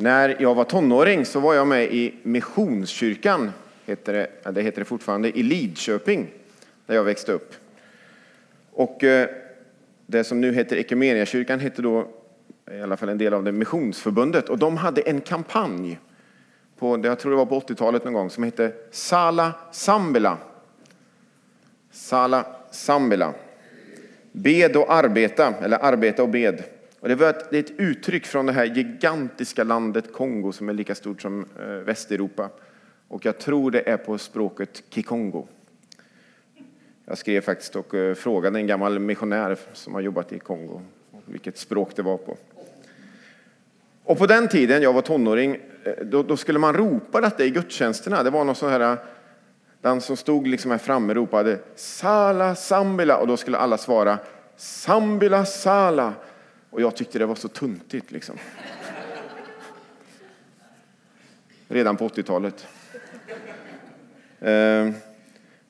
När jag var tonåring så var jag med i Missionskyrkan, heter det, det heter det fortfarande, i Lidköping, där jag växte upp. Och eh, det som nu heter Ekumeniakyrkan hette då i alla fall en del av det missionsförbundet och de hade en kampanj på, jag tror det var på 80-talet någon gång, som hette Sala Sambela. Sala Sambela. Bed och arbeta, eller arbeta och bed. Och det, var ett, det är ett uttryck från det här gigantiska landet Kongo som är lika stort som eh, Västeuropa. Och jag tror det är på språket kikongo. Jag skrev faktiskt och eh, frågade en gammal missionär som har jobbat i Kongo vilket språk det var på. Och på den tiden, jag var tonåring, eh, då, då skulle man ropa detta i gudstjänsterna. Det var någon sån här, eh, den som stod liksom här framme ropade Sala Sambila och då skulle alla svara Sambila Sala. Och jag tyckte det var så tuntigt liksom. Redan på 80-talet. Eh,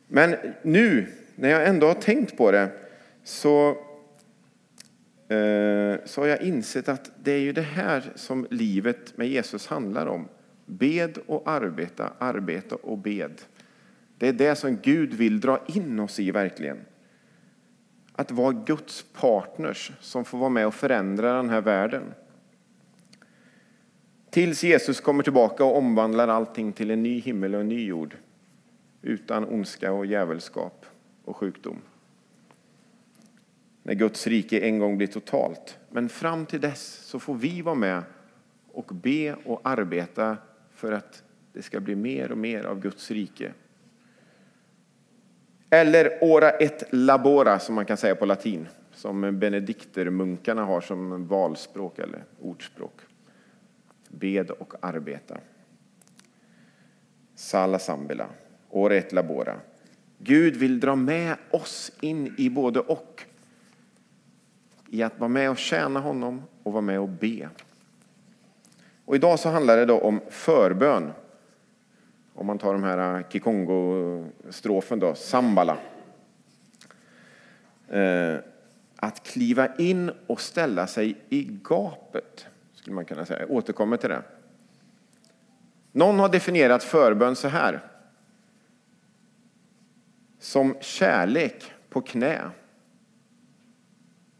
men nu, när jag ändå har tänkt på det, så, eh, så har jag insett att det är ju det här som livet med Jesus handlar om. Bed och arbeta, arbeta och bed. Det är det som Gud vill dra in oss i verkligen. Att vara Guds partners som får vara med och förändra den här världen. Tills Jesus kommer tillbaka och omvandlar allting till en ny himmel och en ny jord. Utan ondska och djävulskap och sjukdom. När Guds rike en gång blir totalt. Men fram till dess så får vi vara med och be och arbeta för att det ska bli mer och mer av Guds rike eller ora et labora, som man kan säga på latin, som benediktermunkarna har som valspråk eller ordspråk. Bed och arbeta. Sala sambila, ora et labora. Gud vill dra med oss in i både och. I att vara med och tjäna honom och vara med och be. Och idag så handlar det då om förbön om man tar de här eh, Kikongo-strofen då, Sambala. Eh, att kliva in och ställa sig i gapet, skulle man kunna säga. Jag återkommer till det. Någon har definierat förbön så här. Som kärlek på knä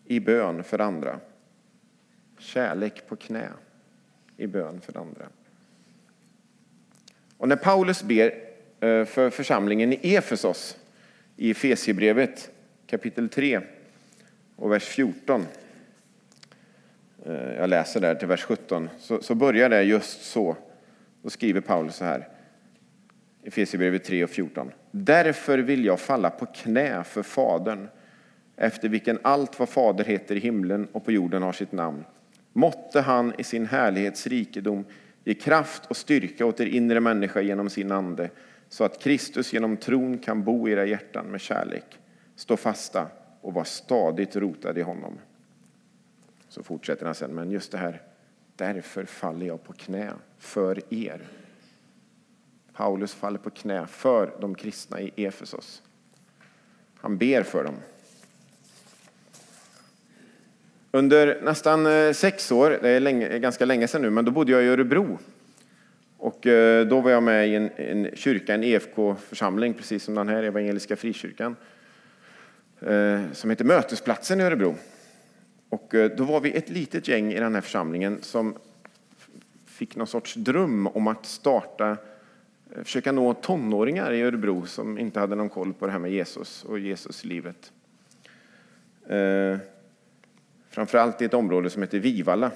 i bön för andra. Kärlek på knä i bön för andra. Och när Paulus ber eh, för församlingen i Efesos i Efesiebrevet kapitel 3 och vers 14. Eh, jag läser där till vers 17. Så, så börjar det just så. Då skriver Paulus så här. Efesierbrevet 3 och 14. Därför vill jag falla på knä för Fadern, efter vilken allt vad Fader heter i himlen och på jorden har sitt namn. Måtte han i sin härlighets rikedom Ge kraft och styrka åt er inre människa genom sin ande så att Kristus genom tron kan bo i era hjärtan med kärlek. Stå fasta och var stadigt rotade i honom. Så fortsätter han sen, men just det här, därför faller jag på knä för er. Paulus faller på knä för de kristna i Efesos. Han ber för dem. Under nästan eh, sex år, det är länge, ganska länge sedan nu, men då bodde jag i Örebro. Och eh, då var jag med i en, en kyrka, en EFK-församling, precis som den här evangeliska frikyrkan, eh, som heter Mötesplatsen i Örebro. Och då var vi ett litet gäng i den här församlingen som fick någon sorts dröm om att starta, försöka nå tonåringar i Örebro som inte hade någon koll på det här med Jesus och Jesuslivet. Framförallt i ett område som heter Vivalla.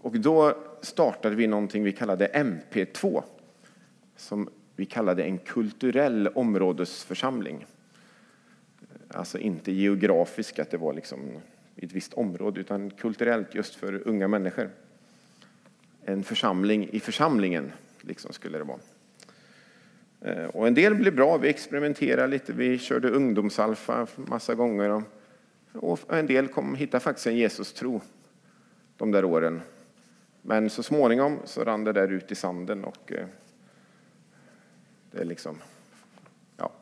Och då startade vi någonting vi kallade MP2. Som vi kallade en kulturell områdesförsamling. Alltså inte geografisk, att det var liksom i ett visst område, utan kulturellt just för unga människor. En församling i församlingen, liksom skulle det vara. Eh, och en del blev bra, vi experimenterade lite, vi körde ungdomsalfa massa gånger. Och en del kom hitta faktiskt en Jesus-tro de där åren. Men så småningom så rann det där ut i sanden och eh, det liksom ja,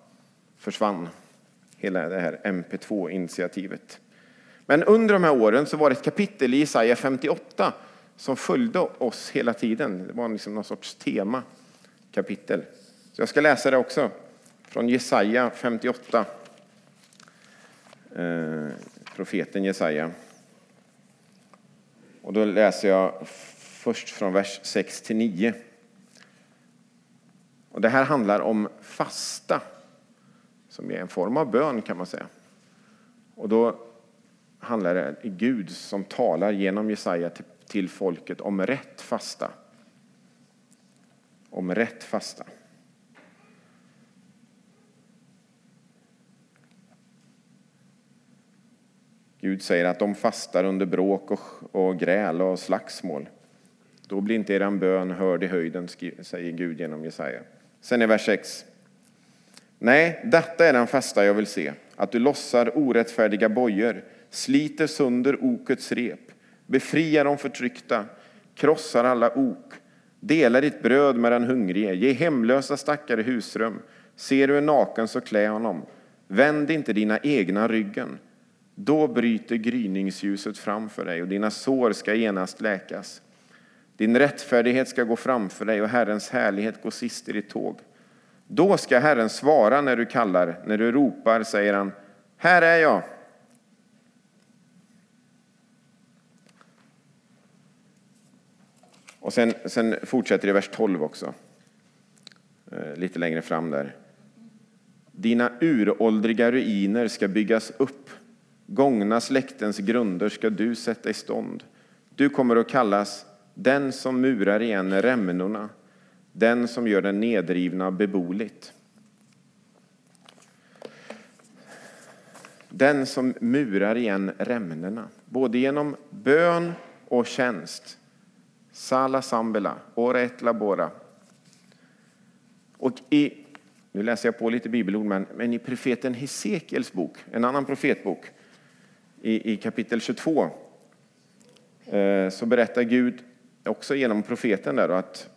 försvann, hela det här MP2-initiativet. Men under de här åren så var det ett kapitel i Jesaja 58 som följde oss hela tiden. Det var liksom någon sorts tema, kapitel. Så jag ska läsa det också, från Jesaja 58. Profeten Jesaja. Och då läser jag först från vers 6 till 9. Och det här handlar om fasta, som är en form av bön kan man säga. Och då handlar det om Gud som talar genom Jesaja till folket om rätt fasta. Om rätt fasta. Gud säger att de fastar under bråk och, och gräl och slagsmål. Då blir inte eran bön hörd i höjden, säger Gud genom Jesaja. Sen är vers 6. Nej, detta är den fasta jag vill se, att du lossar orättfärdiga bojor, sliter sönder okets rep, befriar de förtryckta, krossar alla ok, delar ditt bröd med den hungrige, ge hemlösa stackare husrum. Ser du en naken så klä honom. Vänd inte dina egna ryggen. Då bryter gryningsljuset framför dig och dina sår ska genast läkas. Din rättfärdighet ska gå framför dig och Herrens härlighet gå sist i ditt tåg. Då ska Herren svara när du kallar, när du ropar säger han, här är jag. Och sen, sen fortsätter det i vers 12 också, eh, lite längre fram där. Dina uråldriga ruiner ska byggas upp, gångna släktens grunder ska du sätta i stånd. Du kommer att kallas den som murar igen rämnorna, den som gör den nedrivna beboeligt. Den som murar igen rämnorna, både genom bön och tjänst. Sala sambela, ora et labora. Och i, nu läser jag på lite bibelord, men, men i profeten Hesekiels bok, en annan profetbok, i, i kapitel 22, eh, så berättar Gud också genom profeten där att,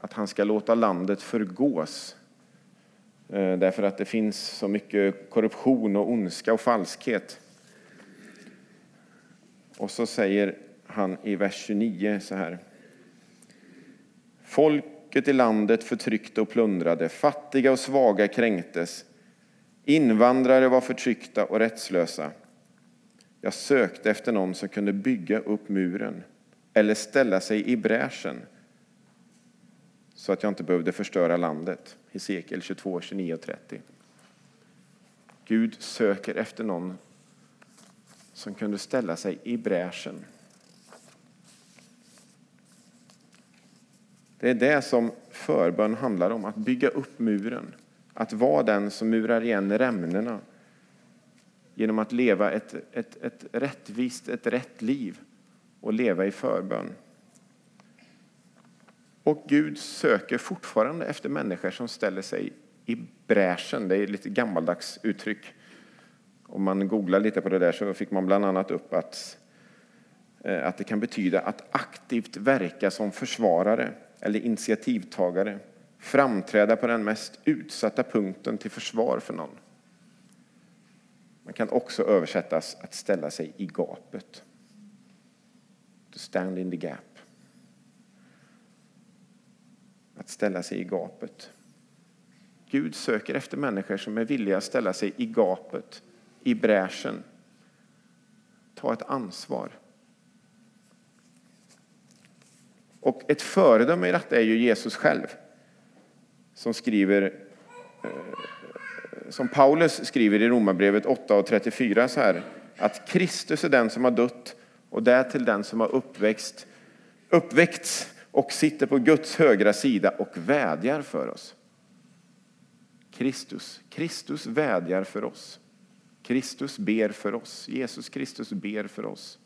att han ska låta landet förgås. Eh, därför att det finns så mycket korruption och ondska och falskhet. Och så säger han i vers 29 så här. Folket i landet förtryckte och plundrade, fattiga och svaga kränktes. Invandrare var förtryckta och rättslösa. Jag sökte efter någon som kunde bygga upp muren eller ställa sig i bräschen så att jag inte behövde förstöra landet. Hesekiel 22, 29 och 30. Gud söker efter någon som kunde ställa sig i bräschen. Det är det som förbön handlar om, att bygga upp muren. Att vara den som murar igen rämnena genom att leva ett, ett, ett rättvist, ett rätt liv och leva i förbön. Och Gud söker fortfarande efter människor som ställer sig i bräschen. Det är ett lite gammaldags uttryck. Om man googlar lite på det där så fick man bland annat upp att, eh, att det kan betyda att aktivt verka som försvarare eller initiativtagare. Framträda på den mest utsatta punkten till försvar för någon. Man kan också översättas att ställa sig i gapet to stand in the gap. Att ställa sig i gapet. Gud söker efter människor som är villiga att ställa sig i gapet, i bräschen. Ta ett ansvar. Och ett föredöme i detta är ju Jesus själv. Som skriver eh, som Paulus skriver i Romarbrevet 8 och 34 så här att Kristus är den som har dött och därtill den som har uppväxt, uppväckts och sitter på Guds högra sida och vädjar för oss. Kristus. Kristus vädjar för oss. Kristus ber för oss. Jesus Kristus ber för oss.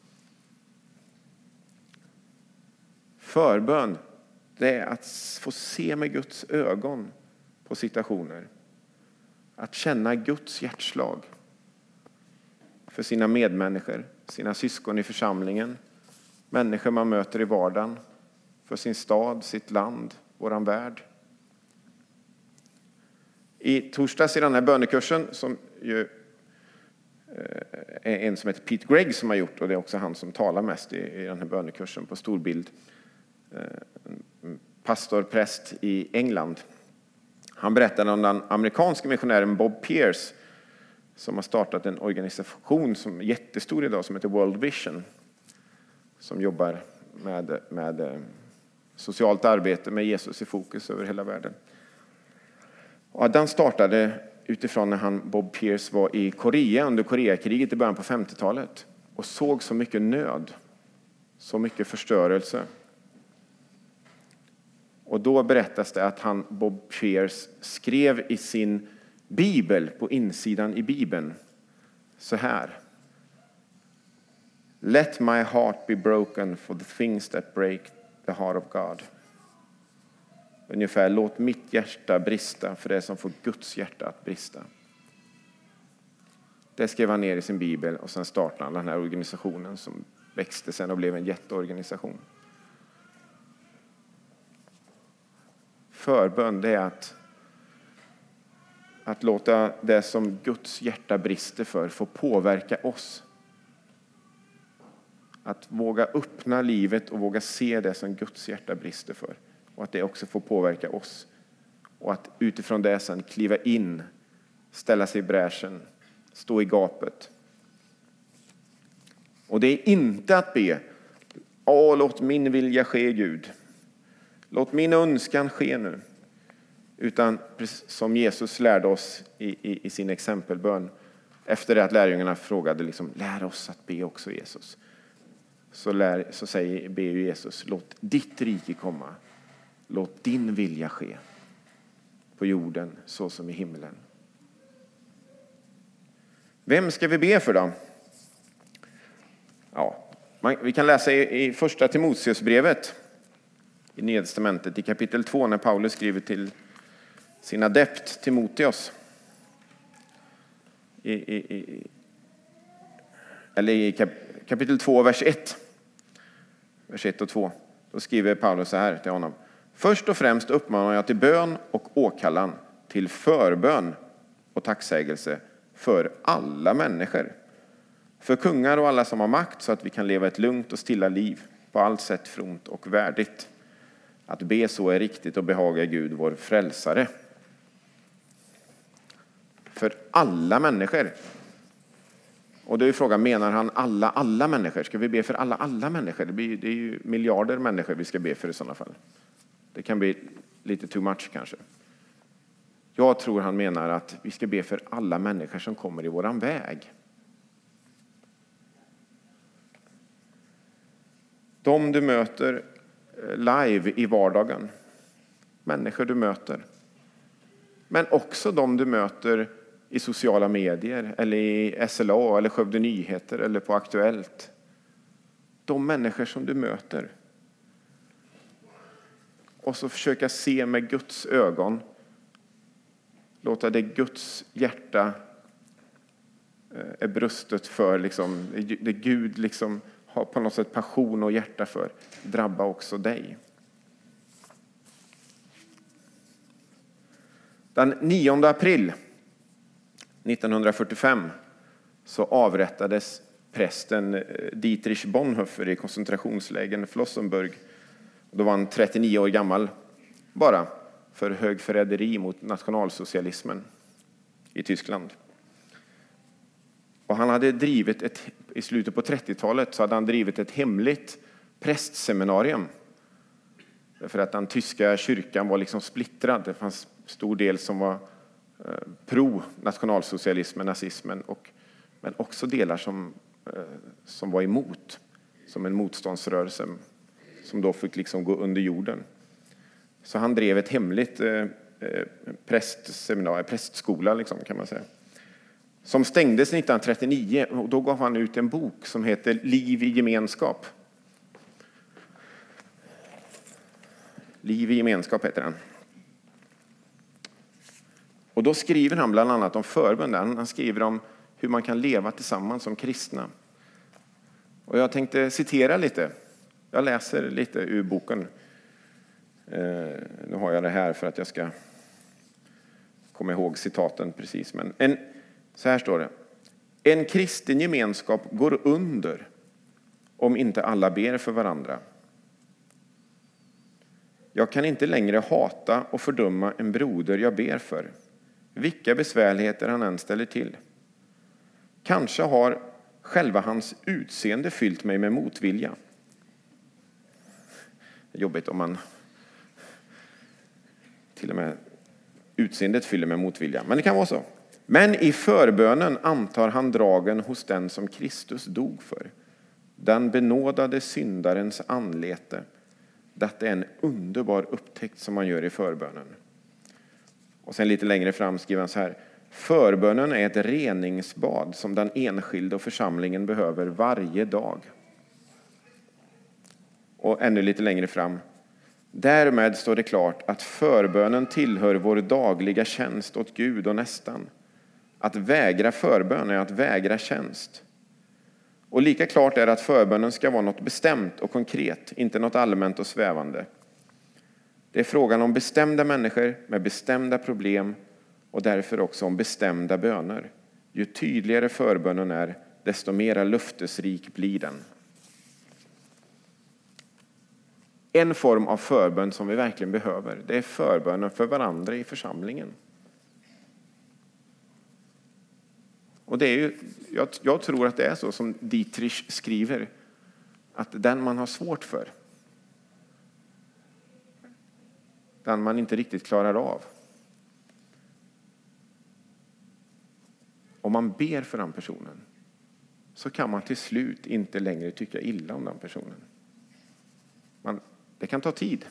Förbön, det är att få se med Guds ögon på situationer. Att känna Guds hjärtslag för sina medmänniskor, sina syskon i församlingen, människor man möter i vardagen, för sin stad, sitt land, våran värld. I torsdags i den här bönekursen, som ju eh, är en som heter Pete Gregg som har gjort och det är också han som talar mest i, den här bönekursen på storbild. Eh, pastor, präst i England. Han berättade om den amerikanske missionären Bob Pierce som har startat en organisation som är jättestor idag som heter World Vision. Som jobbar med, med eh, socialt arbete med Jesus i fokus över hela världen. Och den startade utifrån när han, Bob Pierce var i Korea under Koreakriget i början på 50-talet och såg så mycket nöd, så mycket förstörelse. Och då berättas det att han, Bob Pierce skrev i sin bibel, på insidan i bibeln, så här. Let my heart be broken for the things that break the heart of God. Ungefär, låt mitt hjärta brista för det som får Guds hjärta att brista. Det skrev han ner i sin bibel och sen startade han den här organisationen som växte sen och blev en jätteorganisation. Förbön, det är att, att låta det som Guds hjärta brister för få påverka oss. Att våga öppna livet och våga se det som Guds hjärta brister för och att det också får påverka oss. Och att utifrån det sen kliva in, ställa sig i bräschen, stå i gapet. Och det är inte att be, Åh, låt min vilja ske Gud. Låt min önskan ske nu. Utan som Jesus lärde oss i, i, i sin exempelbön efter det att lärjungarna frågade liksom, lär oss att be också Jesus. Så, lär, så säger, ber Jesus, låt ditt rike komma. Låt din vilja ske på jorden så som i himlen. Vem ska vi be för då? Ja, man, vi kan läsa i, i första Timoteusbrevet i Nya Testamentet i kapitel 2 när Paulus skriver till sin adept Timoteus. I, i, eller i kap, kapitel 2, vers 1. Vers 1 och 2. Då skriver Paulus så här till honom. Först och främst uppmanar jag till bön och åkallan, till förbön och tacksägelse för alla människor. För kungar och alla som har makt så att vi kan leva ett lugnt och stilla liv, på allt sätt fromt och värdigt. Att be så är riktigt och behagar Gud, vår frälsare. För alla människor. Och då är frågan, menar han alla, alla människor? Ska vi be för alla, alla människor? Det, blir, det är ju miljarder människor vi ska be för i sådana fall. Det kan bli lite too much kanske. Jag tror han menar att vi ska be för alla människor som kommer i våran väg. De du möter live i vardagen. Människor du möter. Men också de du möter i sociala medier, eller i SLA, eller Skövde Nyheter eller på Aktuellt. De människor som du möter och så försöka se med Guds ögon. Låta det Guds hjärta eh, är brustet för, liksom, det Gud liksom har på något sätt passion och hjärta för, drabba också dig. Den 9 april 1945 så avrättades prästen eh, Dietrich Bonhoeffer i koncentrationslägren Flossenburg då var han 39 år gammal bara för högförräderi mot nationalsocialismen i Tyskland. Och han hade drivit ett, i slutet på 30-talet så hade han drivit ett hemligt prästseminarium. Därför att den tyska kyrkan var liksom splittrad. Det fanns stor del som var eh, pro nationalsocialismen, nazismen, och, men också delar som, eh, som var emot, som en motståndsrörelse som då fick liksom gå under jorden. Så han drev ett hemligt eh, eh prästseminarium, prästskola liksom, kan man säga. Som stängdes 1939 och då gav han ut en bok som heter Liv i gemenskap. Liv i gemenskap heter den. Och då skriver han bland annat om förbunden. Han skriver om hur man kan leva tillsammans som kristna. Och jag tänkte citera lite jag läser lite ur boken. Eh, nu har jag det här för att jag ska komma ihåg citaten precis. Men en, så här står det. En kristen gemenskap går under om inte alla ber för varandra. Jag kan inte längre hata och fördöma en broder jag ber för, vilka besvärligheter han än ställer till. Kanske har själva hans utseende fyllt mig med motvilja. Jobbigt om man till och med utseendet fyller med motvilja, men det kan vara så. Men i förbönen antar han dragen hos den som Kristus dog för, den benådade syndarens anlete. Detta är en underbar upptäckt som man gör i förbönen. Och sen lite längre fram skriver han så här. Förbönen är ett reningsbad som den enskilde och församlingen behöver varje dag. Och ännu lite längre fram. Därmed står det klart att förbönen tillhör vår dagliga tjänst åt Gud och nästan. Att vägra förbön är att vägra tjänst. Och lika klart är att förbönen ska vara något bestämt och konkret, inte något allmänt och svävande. Det är frågan om bestämda människor med bestämda problem och därför också om bestämda böner. Ju tydligare förbönen är, desto mera löftesrik blir den. En form av förbön som vi verkligen behöver, det är förbönen för varandra i församlingen. Och det är ju, jag, jag tror att det är så som Dietrich skriver, att den man har svårt för, den man inte riktigt klarar av, om man ber för den personen så kan man till slut inte längre tycka illa om den personen. Man, det kan ta tid.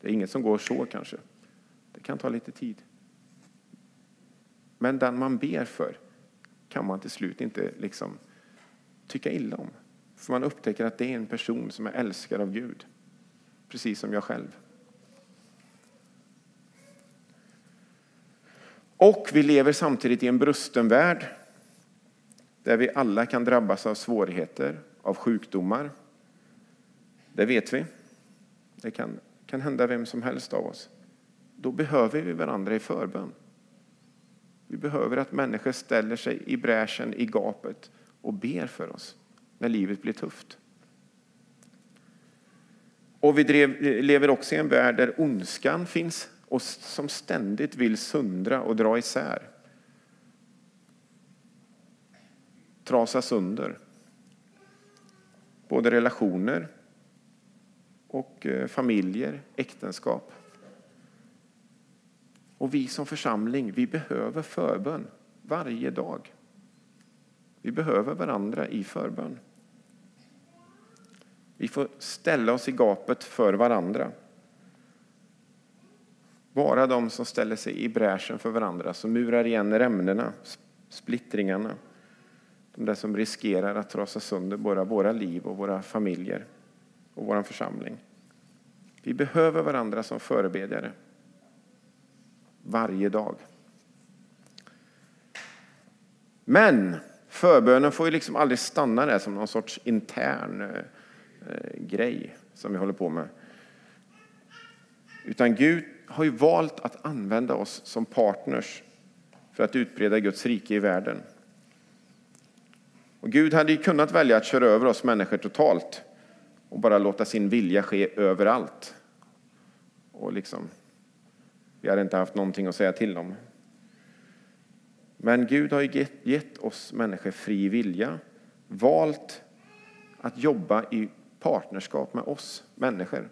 Det är inget som går så kanske. Det kan ta lite tid. Men den man ber för kan man till slut inte liksom tycka illa om. För man upptäcker att det är en person som är älskad av Gud. Precis som jag själv. Och vi lever samtidigt i en brusten värld där vi alla kan drabbas av svårigheter, av sjukdomar. Det vet vi. Det kan, kan hända vem som helst av oss. Då behöver vi varandra i förbön. Vi behöver att människor ställer sig i bräschen, i gapet och ber för oss när livet blir tufft. Och vi drev, lever också i en värld där ondskan finns och som ständigt vill sundra och dra isär. Trasa sönder. Både relationer och eh, familjer, äktenskap. Och vi som församling, vi behöver förbön varje dag. Vi behöver varandra i förbön. Vi får ställa oss i gapet för varandra. Vara de som ställer sig i bräschen för varandra, som murar igen rämnena, splittringarna. De där som riskerar att trasa sönder både våra liv och våra familjer och vår församling. Vi behöver varandra som förebedjare varje dag. Men förbönen får ju liksom aldrig stanna där som någon sorts intern eh, eh, grej som vi håller på med. Utan Gud har ju valt att använda oss som partners för att utbreda Guds rike i världen. Och Gud hade ju kunnat välja att köra över oss människor totalt och bara låta sin vilja ske överallt. Och liksom vi hade inte haft någonting att säga till om. Men Gud har gett oss människor fri vilja, valt att jobba i partnerskap med oss människor.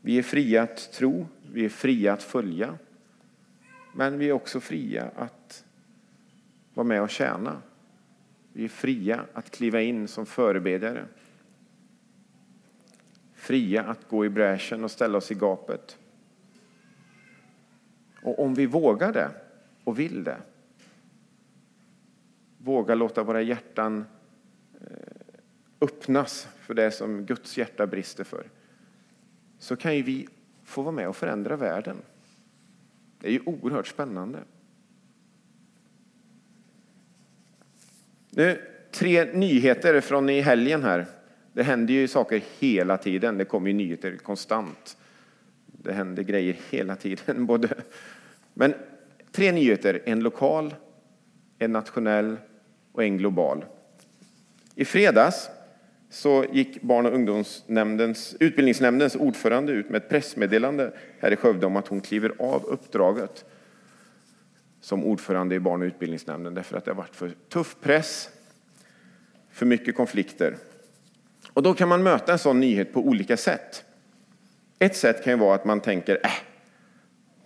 Vi är fria att tro, vi är fria att följa, men vi är också fria att vara med och tjäna. Vi är fria att kliva in som förebedjare. Fria att gå i bräschen och ställa oss i gapet. Och om vi vågar det och vill det, vågar låta våra hjärtan eh, öppnas för det som Guds hjärta brister för, så kan ju vi få vara med och förändra världen. Det är ju oerhört spännande. Nu, tre nyheter från i helgen här. Det händer ju saker hela tiden. Det kommer ju nyheter konstant. Det händer grejer hela tiden. Både... Men tre nyheter. En lokal, en nationell och en global. I fredags så gick barn och ungdomsnämndens, utbildningsnämndens ordförande ut med ett pressmeddelande här i Skövde om att hon kliver av uppdraget som ordförande i barn och utbildningsnämnden därför att det har varit för tuff press, för mycket konflikter. Och då kan man möta en sån nyhet på olika sätt. Ett sätt kan ju vara att man tänker, äh,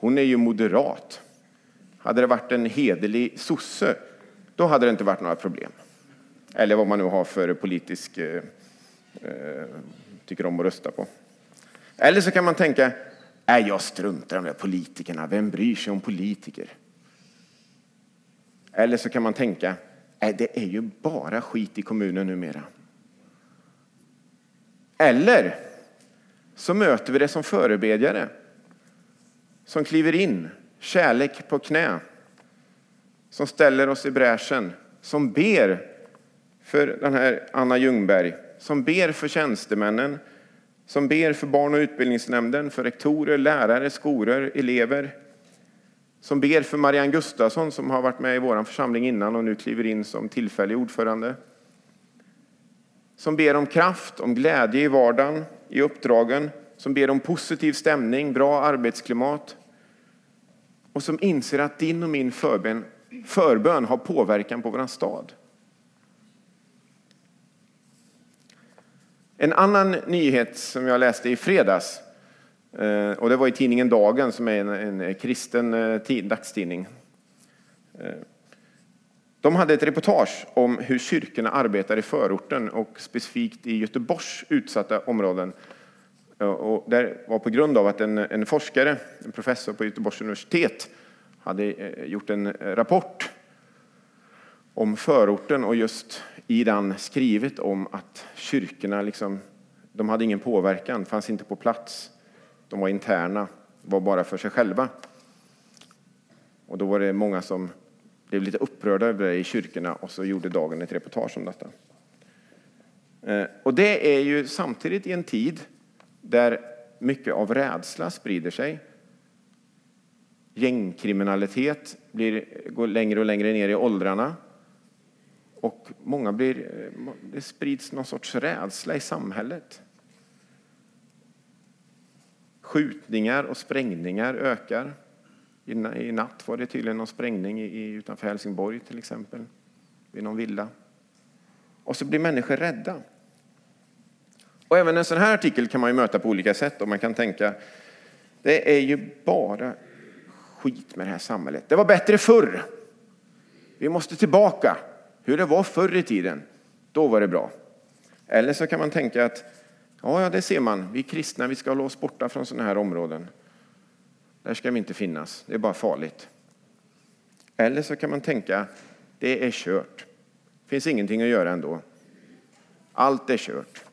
hon är ju moderat. Hade det varit en hederlig sosse, då hade det inte varit några problem. Eller vad man nu har för politisk, eh, eh, tycker om att rösta på. Eller så kan man tänka, nej jag struntar i de där politikerna, vem bryr sig om politiker? Eller så kan man tänka, nej det är ju bara skit i kommunen numera. Eller så möter vi det som förebedjare som kliver in, kärlek på knä, som ställer oss i bräschen, som ber för den här Anna Ljungberg, som ber för tjänstemännen, som ber för barn och utbildningsnämnden, för rektorer, lärare, skolor, elever, som ber för Marianne Gustafsson som har varit med i vår församling innan och nu kliver in som tillfällig ordförande. Som ber om kraft, om glädje i vardagen, i uppdragen, som ber om positiv stämning, bra arbetsklimat och som inser att din och min förbön, förbön har påverkan på vår stad. En annan nyhet som jag läste i fredags, eh, och det var i tidningen Dagen som är en, en kristen eh, dagstidning. Eh, de hade ett reportage om hur kyrkorna arbetar i förorten och specifikt i Göteborgs utsatta områden. Eh, och det var på grund av att en, en forskare, en professor på Göteborgs universitet, hade eh, gjort en eh, rapport om förorten och just i den skrivit om att kyrkorna liksom, de hade ingen påverkan, fanns inte på plats. De var interna, var bara för sig själva. Och då var det många som blev lite upprörda över det i kyrkorna och så gjorde Dagen ett reportage om detta. Och det är ju samtidigt i en tid där mycket av rädsla sprider sig. Gängkriminalitet blir, går längre och längre ner i åldrarna. Och många blir, det sprids någon sorts rädsla i samhället. Skjutningar och sprängningar ökar. I natt var det tydligen någon sprängning utanför Helsingborg till exempel, vid någon villa. Och så blir människor rädda. Och även en sån här artikel kan man ju möta på olika sätt och man kan tänka, det är ju bara skit med det här samhället. Det var bättre förr. Vi måste tillbaka hur det var förr i tiden. Då var det bra. Eller så kan man tänka att ja, ja det ser man. Vi kristna vi ska hålla oss borta från sådana här områden. Där ska vi inte finnas. Det är bara farligt. Eller så kan man tänka det är kört. Det finns ingenting att göra ändå. Allt är kört.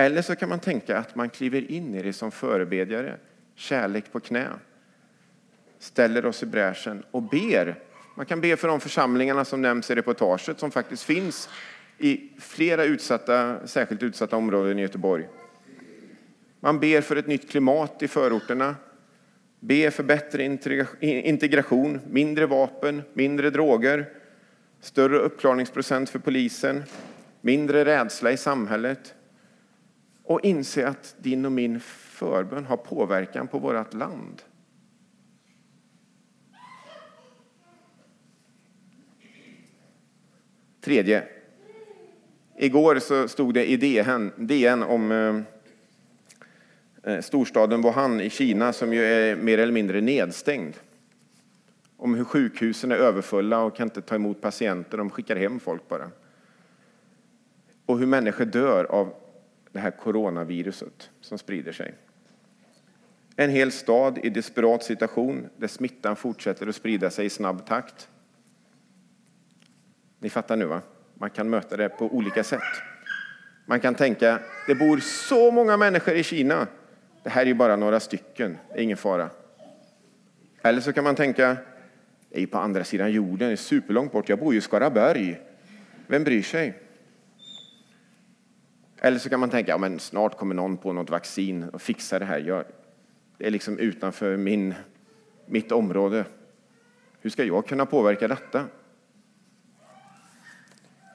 Eller så kan man tänka att man kliver in i det som förebedjare, kärlek på knä, ställer oss i bräschen och ber man kan be för de församlingarna som nämns i reportaget som faktiskt finns i flera utsatta, särskilt utsatta områden i Göteborg. Man ber för ett nytt klimat i förorterna. Be för bättre integration, mindre vapen, mindre droger, större uppklarningsprocent för polisen, mindre rädsla i samhället. Och inse att din och min förbön har påverkan på vårt land. Tredje. Igår så stod det i DN, DN om eh, eh, storstaden Wuhan i Kina som ju är mer eller mindre nedstängd. Om hur sjukhusen är överfulla och kan inte ta emot patienter, de skickar hem folk bara. Och hur människor dör av det här coronaviruset som sprider sig. En hel stad i desperat situation där smittan fortsätter att sprida sig i snabb takt. Ni fattar nu va? Man kan möta det på olika sätt. Man kan tänka, det bor så många människor i Kina. Det här är ju bara några stycken, det är ingen fara. Eller så kan man tänka, det är ju på andra sidan jorden, det är superlångt bort. Jag bor ju i Skaraborg. Vem bryr sig? Eller så kan man tänka, ja, men snart kommer någon på något vaccin och fixar det här. det är liksom utanför min, mitt område. Hur ska jag kunna påverka detta?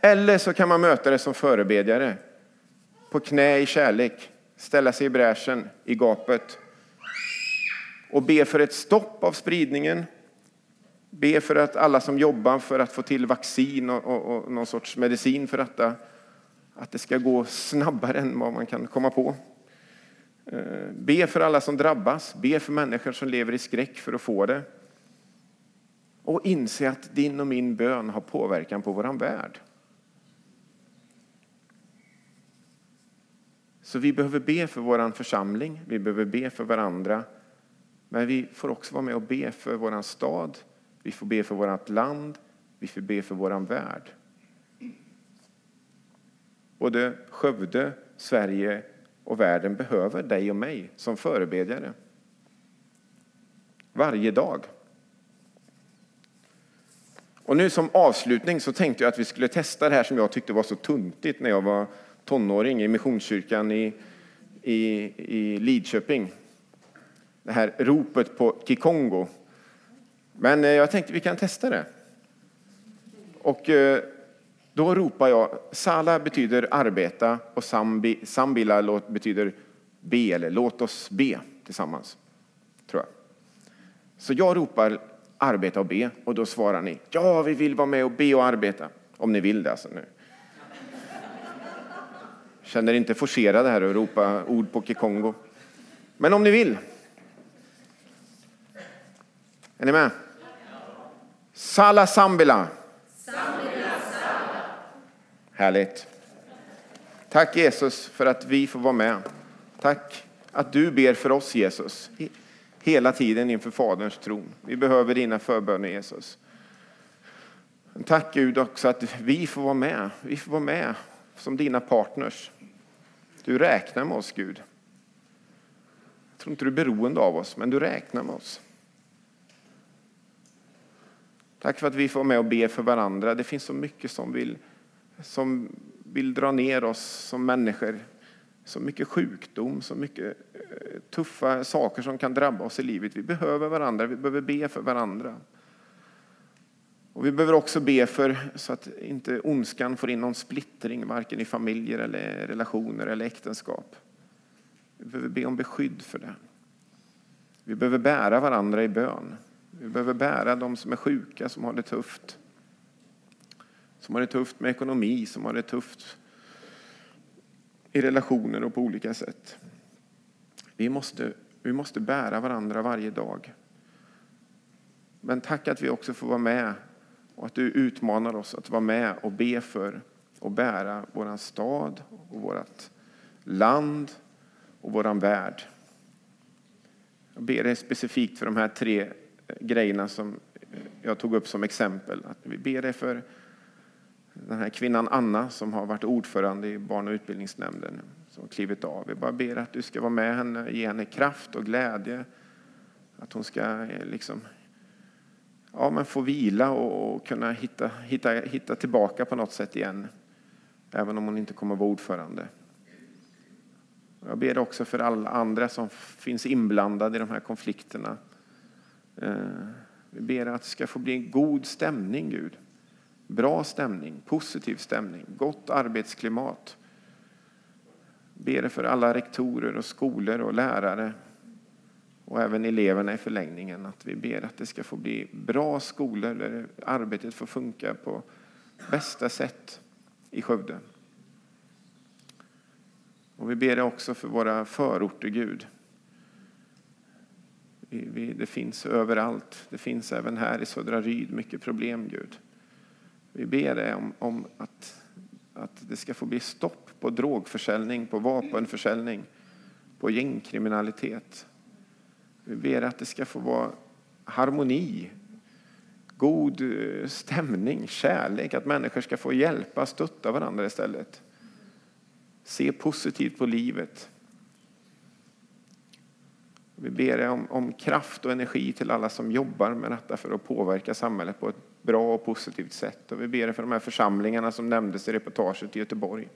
Eller så kan man möta det som förebedjare. På knä i kärlek, ställa sig i bräschen, i gapet. Och be för ett stopp av spridningen. Be för att alla som jobbar för att få till vaccin och, och, och någon sorts medicin för detta, att det ska gå snabbare än vad man kan komma på. Eh, be för alla som drabbas, be för människor som lever i skräck för att få det. Och inse att din och min bön har påverkan på vår värld. Så vi behöver be för vår församling, vi behöver be för varandra. Men vi får också vara med och be för vår stad, vi får be för vårt land, vi får be för vår värld. Både Skövde, Sverige och världen behöver dig och mig som förebedjare. Varje dag. Och nu som avslutning så tänkte jag att vi skulle testa det här som jag tyckte var så tuntigt när jag var tonåring i Missionskyrkan i, i, i Lidköping. Det här ropet på Kikongo. Men eh, jag tänkte vi kan testa det. Och eh, då ropar jag, Sala betyder arbeta och sambi, Sambila betyder be eller låt oss be tillsammans. Tror jag. Så jag ropar arbeta och be och då svarar ni ja, vi vill vara med och be och arbeta. Om ni vill det alltså nu. Känner inte forcerade här och ropa ord på Kikongo. Men om ni vill. Är ni med? Sala Sambila. Härligt. Tack Jesus för att vi får vara med. Tack att du ber för oss Jesus. Hela tiden inför Faderns tron. Vi behöver dina förböner Jesus. Tack Gud också att vi får vara med. Vi får vara med som dina partners. Du räknar med oss Gud. Jag tror inte du är beroende av oss, men du räknar med oss. Tack för att vi får vara med och be för varandra. Det finns så mycket som vill som vill dra ner oss som människor. Så mycket sjukdom, så mycket eh, tuffa saker som kan drabba oss i livet. Vi behöver varandra, vi behöver be för varandra. Och vi behöver också be för så att inte ondskan får in någon splittring, varken i familjer, eller relationer eller äktenskap. Vi behöver be om beskydd för det. Vi behöver bära varandra i bön. Vi behöver bära de som är sjuka, som har det tufft som har det tufft med ekonomi, som har det tufft i relationer och på olika sätt. Vi måste, vi måste bära varandra varje dag. Men tack att vi också får vara med och att du utmanar oss att vara med och be för och bära vår stad och vårt land och vår värld. Jag ber dig specifikt för de här tre grejerna som jag tog upp som exempel. Att vi ber dig för den här kvinnan Anna som har varit ordförande i barn och utbildningsnämnden som har klivit av. Vi bara ber att du ska vara med henne, ge henne kraft och glädje. Att hon ska eh, liksom, ja, men få vila och, kunna hitta, hitta, hitta tillbaka på något sätt igen. Även om hon inte kommer att vara ordförande. Jag ber också för alla andra som finns inblandade i de här konflikterna. Eh, vi ber att det ska få bli en god stämning, Gud. Bra stämning, positiv stämning, gott arbetsklimat. Ber för alla rektorer och skolor och lärare och även eleverna i förlängningen. Att vi ber att det ska få bli bra skolor där arbetet får funka på bästa sätt i Skövde. Och vi ber också för våra förorter, Gud. Det finns överallt. Det finns även här i Södra Ryd mycket problem, Gud. Vi ber dig om, om att, att det ska få bli stopp på drogförsäljning, på vapenförsäljning, på gängkriminalitet. Vi ber att det ska få vara harmoni, god eh, stämning, kärlek, att människor ska få hjälpa, stötta varandra istället. Se positivt på livet. Vi ber om, om kraft och energi till alla som jobbar med detta för att påverka samhället på ett bra och positivt sätt. Och vi ber för de här församlingarna som nämndes i reportaget i Göteborg.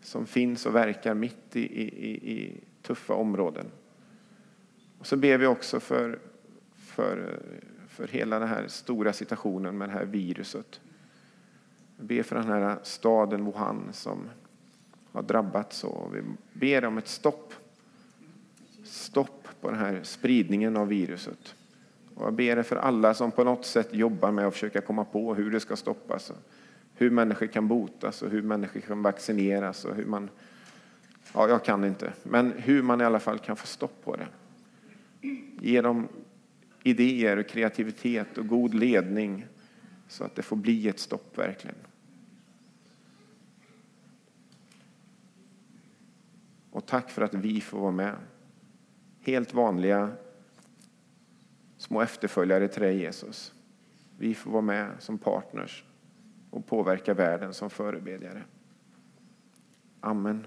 Som finns och verkar mitt i, i, i tuffa områden. Och så ber vi också för, för, för hela den här stora situationen med det här viruset. Vi ber för den här staden Wuhan som har drabbats. och vi ber om ett stopp. Stopp på den här spridningen av viruset. Och jag ber för alla som på något sätt jobbar med att försöka komma på hur det ska stoppas. Hur människor kan botas och hur människor kan vaccineras och hur man... Ja, jag kan inte. Men hur man i alla fall kan få stopp på det. Ge dem idéer och kreativitet och god ledning så att det får bli ett stopp verkligen. Och tack för att vi får vara med. Helt vanliga små efterföljare till dig Jesus. Vi får vara med som partners och påverka världen som förebedjare. Amen.